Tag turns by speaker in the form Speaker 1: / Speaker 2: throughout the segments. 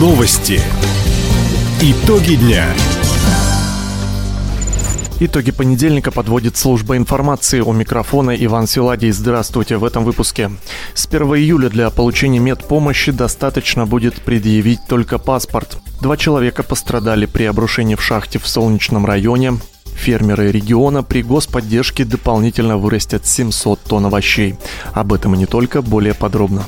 Speaker 1: Новости. Итоги дня.
Speaker 2: Итоги понедельника подводит служба информации. У микрофона Иван Силадий. Здравствуйте в этом выпуске. С 1 июля для получения медпомощи достаточно будет предъявить только паспорт. Два человека пострадали при обрушении в шахте в Солнечном районе. Фермеры региона при господдержке дополнительно вырастят 700 тонн овощей. Об этом и не только, более подробно.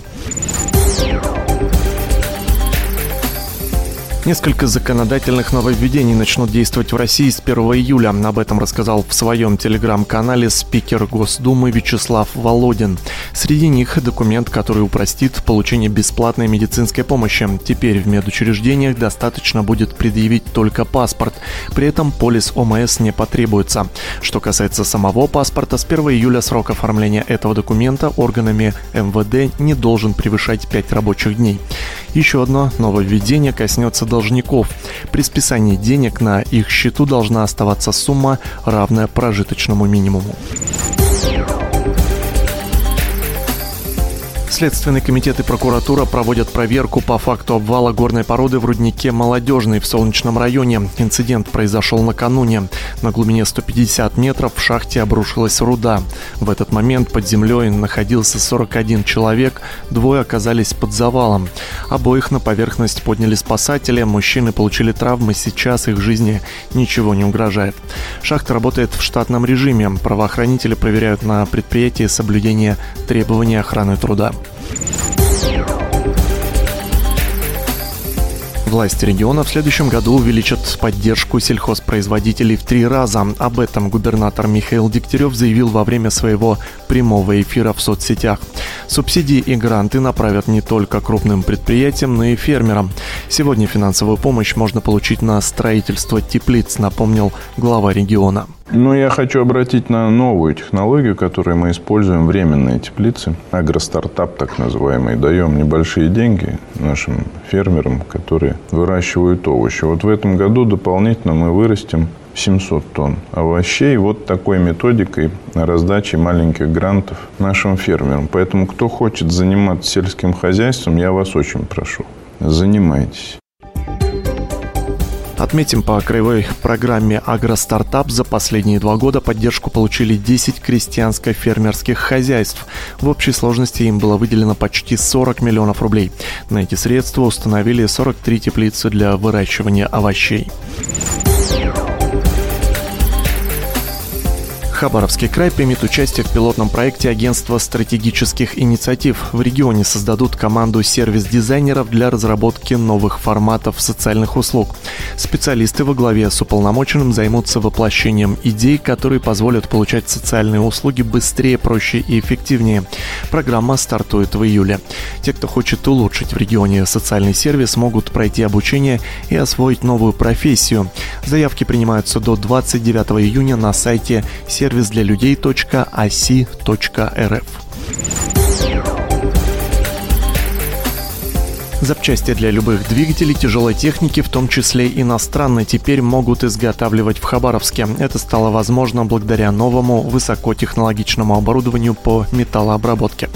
Speaker 2: Несколько законодательных нововведений начнут действовать в России с 1 июля. Об этом рассказал в своем телеграм-канале спикер Госдумы Вячеслав Володин. Среди них документ, который упростит получение бесплатной медицинской помощи. Теперь в медучреждениях достаточно будет предъявить только паспорт. При этом полис ОМС не потребуется. Что касается самого паспорта, с 1 июля срок оформления этого документа органами МВД не должен превышать 5 рабочих дней. Еще одно нововведение коснется должников. При списании денег на их счету должна оставаться сумма, равная прожиточному минимуму. Следственный комитет и прокуратура проводят проверку по факту обвала горной породы в руднике «Молодежный» в Солнечном районе. Инцидент произошел накануне. На глубине 150 метров в шахте обрушилась руда. В этот момент под землей находился 41 человек, двое оказались под завалом. Обоих на поверхность подняли спасатели, мужчины получили травмы, сейчас их жизни ничего не угрожает. Шахта работает в штатном режиме. Правоохранители проверяют на предприятии соблюдение требований охраны труда. Власти региона в следующем году увеличат поддержку сельхозпроизводителей в три раза. Об этом губернатор Михаил Дегтярев заявил во время своего прямого эфира в соцсетях. Субсидии и гранты направят не только крупным предприятиям, но и фермерам. Сегодня финансовую помощь можно получить на строительство теплиц, напомнил глава региона.
Speaker 3: Ну, я хочу обратить на новую технологию, которую мы используем, временные теплицы, агростартап так называемый. Даем небольшие деньги нашим фермерам, которые выращивают овощи. Вот в этом году дополнительно мы вырастим 700 тонн овощей вот такой методикой раздачи маленьких грантов нашим фермерам. Поэтому, кто хочет заниматься сельским хозяйством, я вас очень прошу, занимайтесь.
Speaker 2: Отметим, по краевой программе «Агростартап» за последние два года поддержку получили 10 крестьянско-фермерских хозяйств. В общей сложности им было выделено почти 40 миллионов рублей. На эти средства установили 43 теплицы для выращивания овощей. Хабаровский край примет участие в пилотном проекте Агентства стратегических инициатив. В регионе создадут команду сервис-дизайнеров для разработки новых форматов социальных услуг. Специалисты во главе с уполномоченным займутся воплощением идей, которые позволят получать социальные услуги быстрее, проще и эффективнее. Программа стартует в июле. Те, кто хочет улучшить в регионе социальный сервис, могут пройти обучение и освоить новую профессию. Заявки принимаются до 29 июня на сайте сервис для людей.оси.рф. Запчасти для любых двигателей тяжелой техники, в том числе иностранной, теперь могут изготавливать в Хабаровске. Это стало возможно благодаря новому высокотехнологичному оборудованию по металлообработке.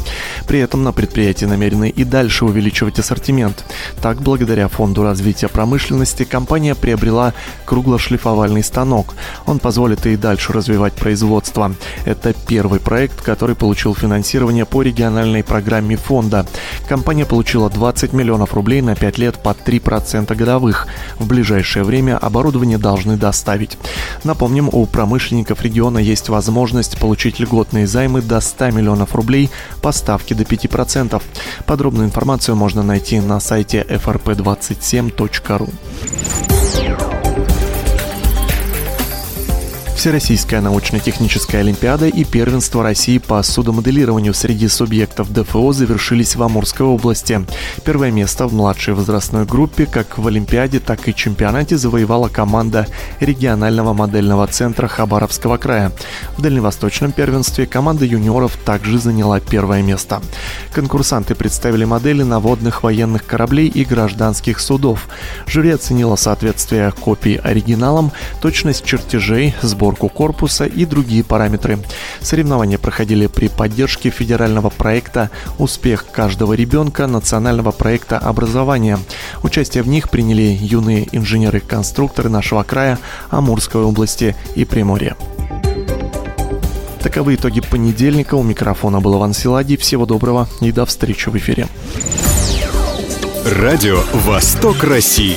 Speaker 2: При этом на предприятии намерены и дальше увеличивать ассортимент. Так, благодаря Фонду развития промышленности, компания приобрела круглошлифовальный станок. Он позволит и дальше развивать производство. Это первый проект, который получил финансирование по региональной программе фонда. Компания получила 20 миллионов миллионов рублей на 5 лет под 3% годовых. В ближайшее время оборудование должны доставить. Напомним, у промышленников региона есть возможность получить льготные займы до 100 миллионов рублей по ставке до 5%. Подробную информацию можно найти на сайте frp27.ru. Всероссийская научно-техническая олимпиада и первенство России по судомоделированию среди субъектов ДФО завершились в Амурской области. Первое место в младшей возрастной группе как в Олимпиаде, так и чемпионате завоевала команда регионального модельного центра Хабаровского края. В дальневосточном первенстве команда юниоров также заняла первое место. Конкурсанты представили модели наводных военных кораблей и гражданских судов. Жюри оценило соответствие копий оригиналам, точность чертежей, сбор сборку корпуса и другие параметры. Соревнования проходили при поддержке федерального проекта «Успех каждого ребенка» национального проекта образования. Участие в них приняли юные инженеры-конструкторы нашего края, Амурской области и Приморья. Таковы итоги понедельника. У микрофона был Иван Силадий. Всего доброго и до встречи в эфире.
Speaker 1: Радио «Восток России».